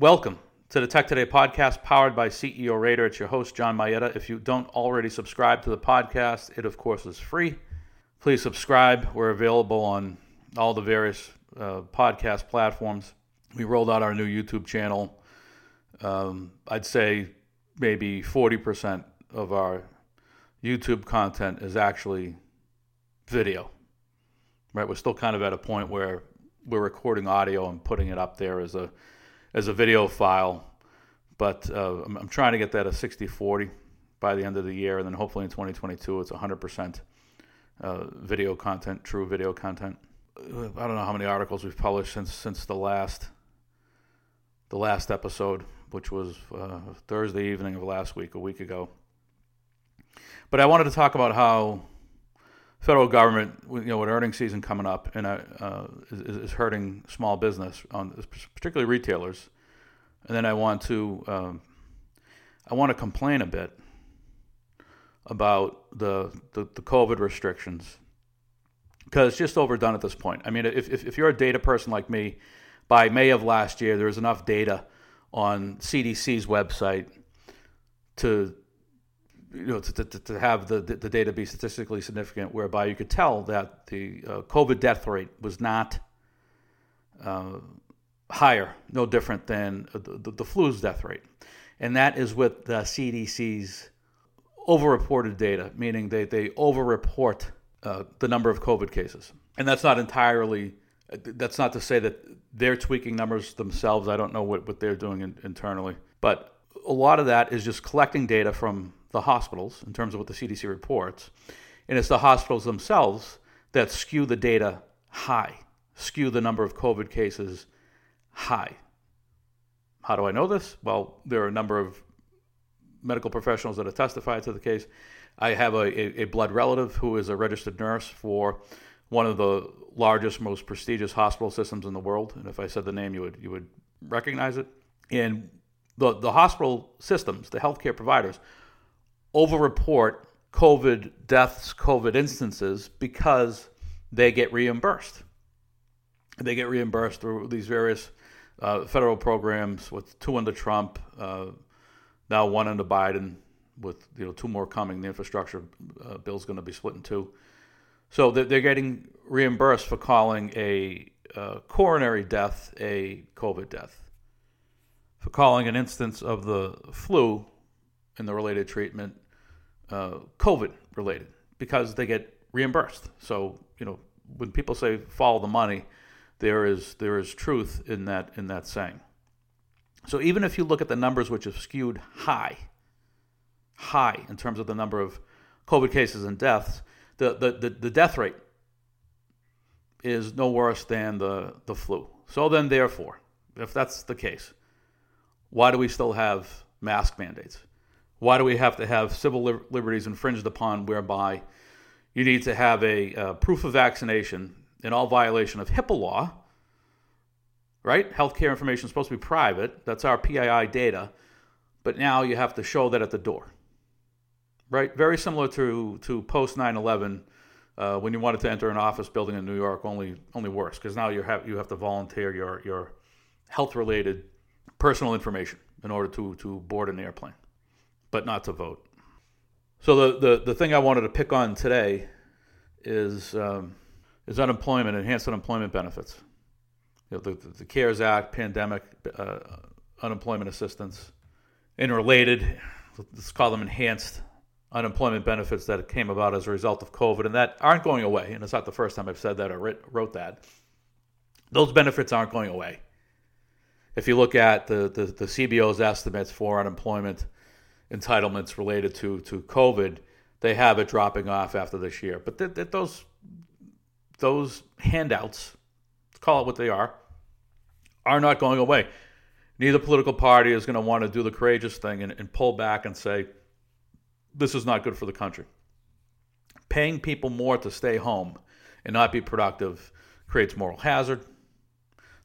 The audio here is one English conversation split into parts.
Welcome to the Tech Today podcast powered by CEO Radar. It's your host, John Mayetta. If you don't already subscribe to the podcast, it of course is free. Please subscribe. We're available on all the various uh, podcast platforms. We rolled out our new YouTube channel. Um, I'd say maybe 40% of our YouTube content is actually video. Right? We're still kind of at a point where we're recording audio and putting it up there as a as a video file but uh, I'm, I'm, trying to get that a 60 40 by the end of the year. And then hopefully in 2022, it's 100% uh, video content, true video content. I don't know how many articles we've published since since the last the last episode, which was uh, Thursday evening of last week, a week ago. But I wanted to talk about how federal government, you know, with earnings season coming up, and uh, is, is, hurting small business, on particularly retailers and then I want to um, I want to complain a bit about the the, the COVID restrictions because it's just overdone at this point. I mean, if, if, if you're a data person like me, by May of last year, there was enough data on CDC's website to you know to, to, to have the, the data be statistically significant, whereby you could tell that the uh, COVID death rate was not uh, higher, no different than the, the, the flu's death rate. And that is with the CDC's overreported data, meaning they, they overreport uh, the number of COVID cases. And that's not entirely, that's not to say that they're tweaking numbers themselves. I don't know what, what they're doing in, internally. But a lot of that is just collecting data from the hospitals in terms of what the CDC reports. And it's the hospitals themselves that skew the data high, skew the number of COVID cases high. How do I know this? Well, there are a number of medical professionals that have testified to the case. I have a, a, a, blood relative who is a registered nurse for one of the largest, most prestigious hospital systems in the world. And if I said the name, you would you would recognize it. And the the hospital systems, the healthcare providers, overreport COVID deaths, COVID instances because they get reimbursed. They get reimbursed through these various uh, federal programs with two under Trump, uh, now one under Biden, with you know two more coming. The infrastructure uh, bill is going to be split in two, so they're, they're getting reimbursed for calling a uh, coronary death a COVID death, for calling an instance of the flu and the related treatment uh, COVID related, because they get reimbursed. So you know when people say follow the money there is there is truth in that in that saying. So even if you look at the numbers which have skewed high, high in terms of the number of COVID cases and deaths, the, the, the, the death rate is no worse than the, the flu. So then therefore, if that's the case, why do we still have mask mandates? Why do we have to have civil liberties infringed upon whereby you need to have a uh, proof of vaccination in all violation of HIPAA law, right? Healthcare information is supposed to be private. That's our PII data. But now you have to show that at the door, right? Very similar to, to post 9 11 uh, when you wanted to enter an office building in New York, only, only worse, because now you have, you have to volunteer your, your health related personal information in order to, to board an airplane, but not to vote. So the, the, the thing I wanted to pick on today is. Um, is unemployment, enhanced unemployment benefits. You know, the, the CARES Act, pandemic uh, unemployment assistance, interrelated, let's call them enhanced unemployment benefits that came about as a result of COVID and that aren't going away. And it's not the first time I've said that or writ, wrote that. Those benefits aren't going away. If you look at the, the, the CBO's estimates for unemployment entitlements related to, to COVID, they have it dropping off after this year. But th- th- those those handouts, call it what they are, are not going away. Neither political party is going to want to do the courageous thing and, and pull back and say, this is not good for the country. Paying people more to stay home and not be productive creates moral hazard,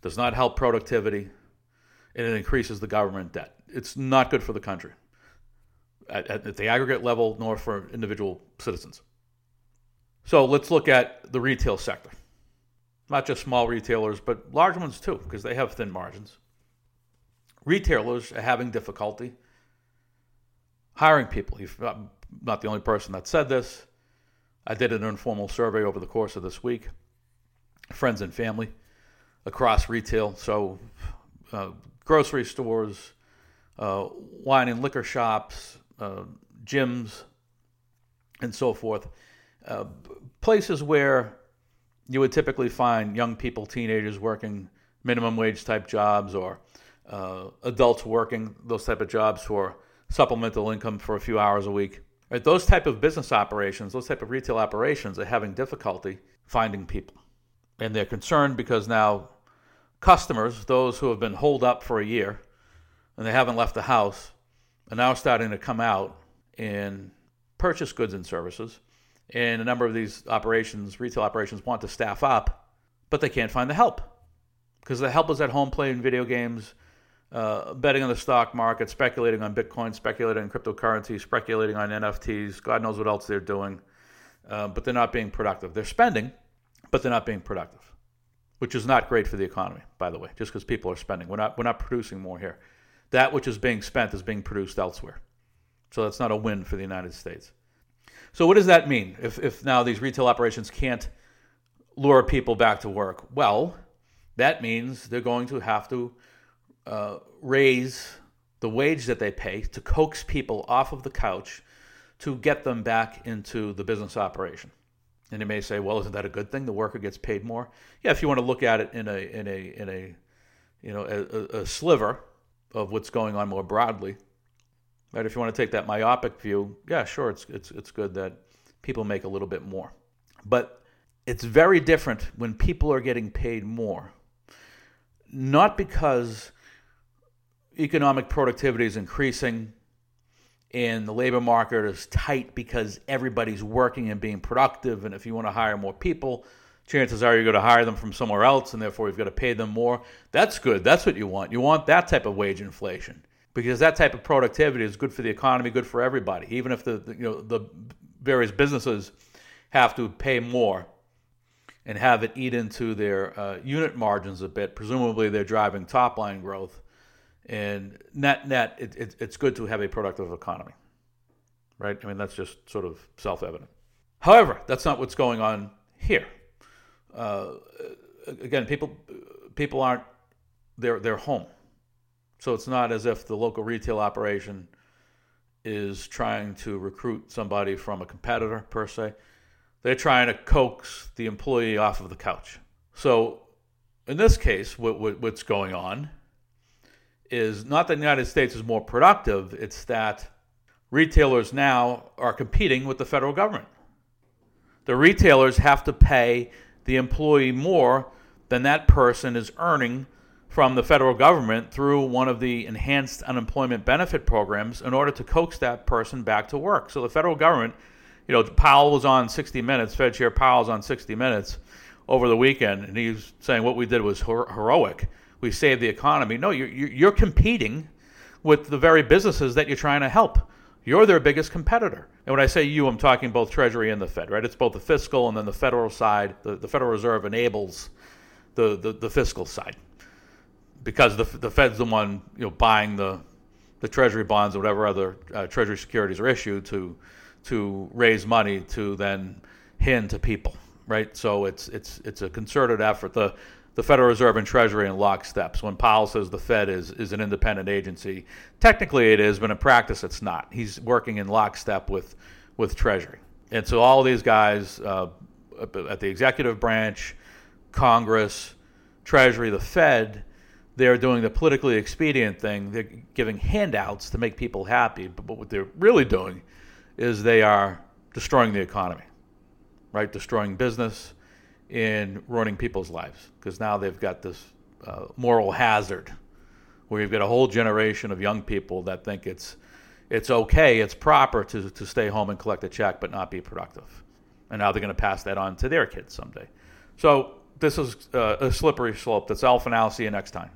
does not help productivity, and it increases the government debt. It's not good for the country at, at the aggregate level nor for individual citizens. So let's look at the retail sector. Not just small retailers, but large ones too, because they have thin margins. retailers are having difficulty hiring people. I'm not the only person that said this. I did an informal survey over the course of this week, friends and family across retail. So, uh, grocery stores, uh, wine and liquor shops, uh, gyms, and so forth. Uh, places where you would typically find young people, teenagers working minimum wage type jobs or uh, adults working those type of jobs for supplemental income for a few hours a week. Right, those type of business operations, those type of retail operations are having difficulty finding people. And they're concerned because now customers, those who have been holed up for a year and they haven't left the house, are now starting to come out and purchase goods and services. And a number of these operations, retail operations, want to staff up, but they can't find the help because the help is at home playing video games, uh, betting on the stock market, speculating on Bitcoin, speculating on cryptocurrency, speculating on NFTs. God knows what else they're doing, uh, but they're not being productive. They're spending, but they're not being productive, which is not great for the economy, by the way. Just because people are spending, we're not we're not producing more here. That which is being spent is being produced elsewhere, so that's not a win for the United States. So what does that mean if if now these retail operations can't lure people back to work? Well, that means they're going to have to uh, raise the wage that they pay to coax people off of the couch to get them back into the business operation. And you may say, well, isn't that a good thing? The worker gets paid more. Yeah, if you want to look at it in a in a in a you know a, a sliver of what's going on more broadly, right? If you want to take that myopic view, yeah, sure, it's it's it's good that people make a little bit more, but it's very different when people are getting paid more, not because economic productivity is increasing and the labor market is tight because everybody's working and being productive. And if you want to hire more people, chances are you're going to hire them from somewhere else and therefore you've got to pay them more. That's good. That's what you want. You want that type of wage inflation because that type of productivity is good for the economy, good for everybody. Even if the, you know the various businesses have to pay more and have it eat into their uh, unit margins a bit, presumably they're driving top line growth and net net, it, it, it's good to have a productive economy, right? I mean, that's just sort of self evident. However, that's not what's going on here. Uh, again, people people aren't they're they're home, so it's not as if the local retail operation is trying to recruit somebody from a competitor per se. They're trying to coax the employee off of the couch. So, in this case, what, what, what's going on is not that the United States is more productive, it's that retailers now are competing with the federal government. The retailers have to pay the employee more than that person is earning from the federal government through one of the enhanced unemployment benefit programs in order to coax that person back to work. So the federal government, you know, Powell was on 60 Minutes, Fed Chair Powell was on 60 Minutes over the weekend, and he was saying what we did was heroic we save the economy. No, you're, you're competing with the very businesses that you're trying to help. You're their biggest competitor. And when I say you, I'm talking both Treasury and the Fed, right? It's both the fiscal and then the federal side. The, the Federal Reserve enables the, the, the fiscal side because the, the Fed's the one you know buying the, the Treasury bonds or whatever other uh, Treasury securities are issued to to raise money to then hand to people, right? So it's it's it's a concerted effort. The the Federal Reserve and Treasury in lockstep. So when Powell says the Fed is, is an independent agency, technically it is, but in practice it's not. He's working in lockstep with, with Treasury. And so all these guys uh, at the executive branch, Congress, Treasury, the Fed, they're doing the politically expedient thing. They're giving handouts to make people happy. But what they're really doing is they are destroying the economy, right? Destroying business, in ruining people's lives because now they've got this uh, moral hazard where you've got a whole generation of young people that think it's it's okay, it's proper to, to stay home and collect a check but not be productive. And now they're going to pass that on to their kids someday. So this is uh, a slippery slope. That's alpha see you next time.